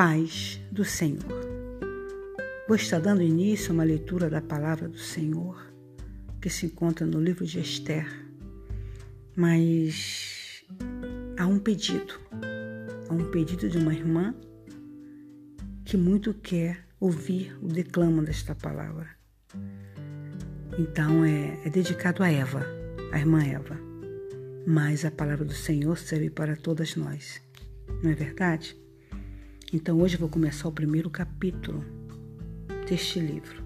paz do Senhor. Vou estar dando início a uma leitura da palavra do Senhor que se encontra no livro de Esther, mas há um pedido, há um pedido de uma irmã que muito quer ouvir o declamo desta palavra. Então é, é dedicado a Eva, a irmã Eva. Mas a palavra do Senhor serve para todas nós, não é verdade? Então hoje eu vou começar o primeiro capítulo deste livro.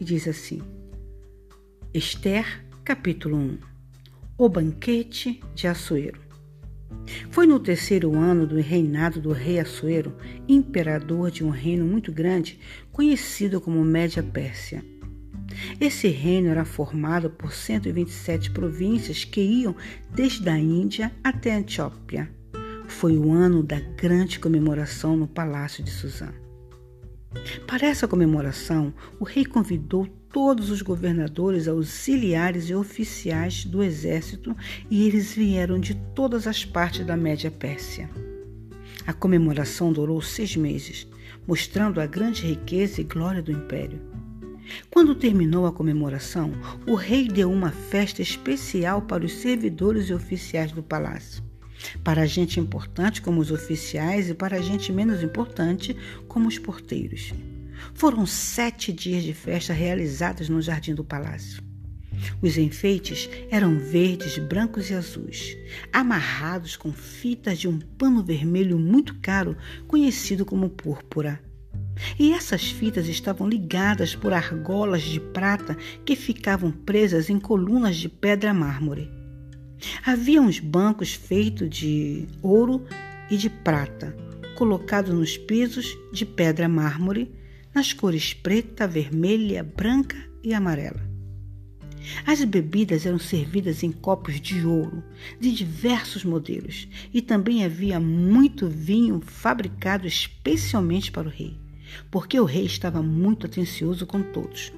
E diz assim: Esther, capítulo 1 O banquete de Assuero. Foi no terceiro ano do reinado do rei Assuero, imperador de um reino muito grande, conhecido como Média Pérsia. Esse reino era formado por 127 províncias que iam desde a Índia até a Etiópia foi o ano da grande comemoração no Palácio de Suzã. Para essa comemoração, o rei convidou todos os governadores, auxiliares e oficiais do exército e eles vieram de todas as partes da Média Pérsia. A comemoração durou seis meses, mostrando a grande riqueza e glória do império. Quando terminou a comemoração, o rei deu uma festa especial para os servidores e oficiais do palácio para gente importante como os oficiais e para gente menos importante como os porteiros. Foram sete dias de festa realizadas no jardim do palácio. Os enfeites eram verdes, brancos e azuis, amarrados com fitas de um pano vermelho muito caro, conhecido como púrpura. E essas fitas estavam ligadas por argolas de prata que ficavam presas em colunas de pedra mármore. Havia uns bancos feitos de ouro e de prata, colocados nos pisos de pedra mármore, nas cores preta, vermelha, branca e amarela. As bebidas eram servidas em copos de ouro, de diversos modelos, e também havia muito vinho fabricado especialmente para o rei, porque o rei estava muito atencioso com todos.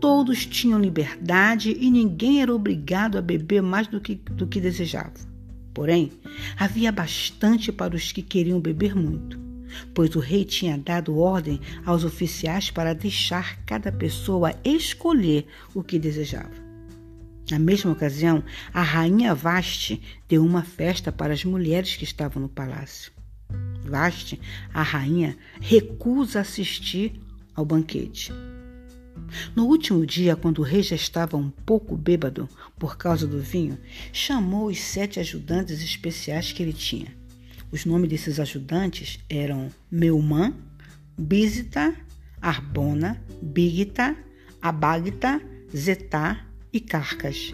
Todos tinham liberdade e ninguém era obrigado a beber mais do que, do que desejava. Porém, havia bastante para os que queriam beber muito, pois o rei tinha dado ordem aos oficiais para deixar cada pessoa escolher o que desejava. Na mesma ocasião, a rainha Vaste deu uma festa para as mulheres que estavam no palácio. Vaste, a rainha, recusa assistir ao banquete no último dia, quando o rei já estava um pouco bêbado por causa do vinho, chamou os sete ajudantes especiais que ele tinha. Os nomes desses ajudantes eram Meumã, Bísita, Arbona, Bigita, Abagta, Zetá e Carcas.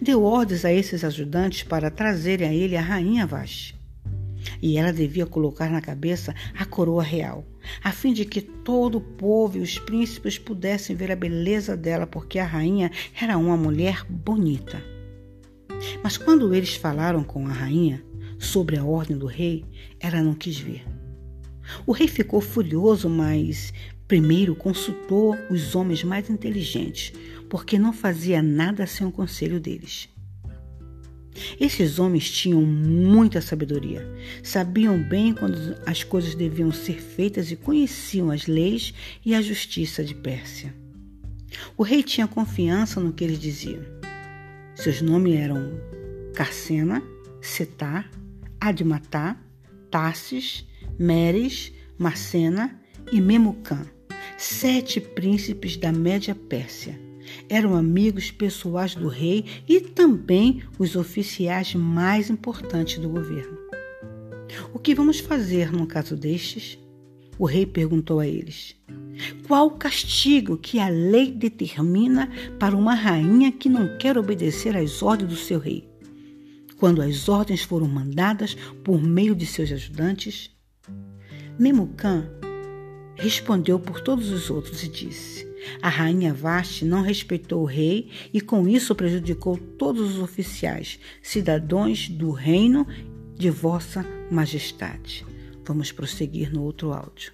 Deu ordens a esses ajudantes para trazerem a ele a rainha Vashti e ela devia colocar na cabeça a coroa real, a fim de que todo o povo e os príncipes pudessem ver a beleza dela, porque a rainha era uma mulher bonita. Mas quando eles falaram com a rainha sobre a ordem do rei, ela não quis ver. O rei ficou furioso, mas primeiro consultou os homens mais inteligentes, porque não fazia nada sem o conselho deles. Esses homens tinham muita sabedoria, sabiam bem quando as coisas deviam ser feitas e conheciam as leis e a justiça de Pérsia. O rei tinha confiança no que eles diziam. Seus nomes eram Carcena, Setá, Admatá, Tassis, Meres, Marcena e Memucã, sete príncipes da Média Pérsia eram amigos pessoais do rei e também os oficiais mais importantes do governo. O que vamos fazer no caso destes? O rei perguntou a eles. Qual o castigo que a lei determina para uma rainha que não quer obedecer às ordens do seu rei? Quando as ordens foram mandadas por meio de seus ajudantes? Memucã respondeu por todos os outros e disse: a rainha Vashti não respeitou o rei e com isso prejudicou todos os oficiais, cidadãos do reino de vossa majestade. Vamos prosseguir no outro áudio.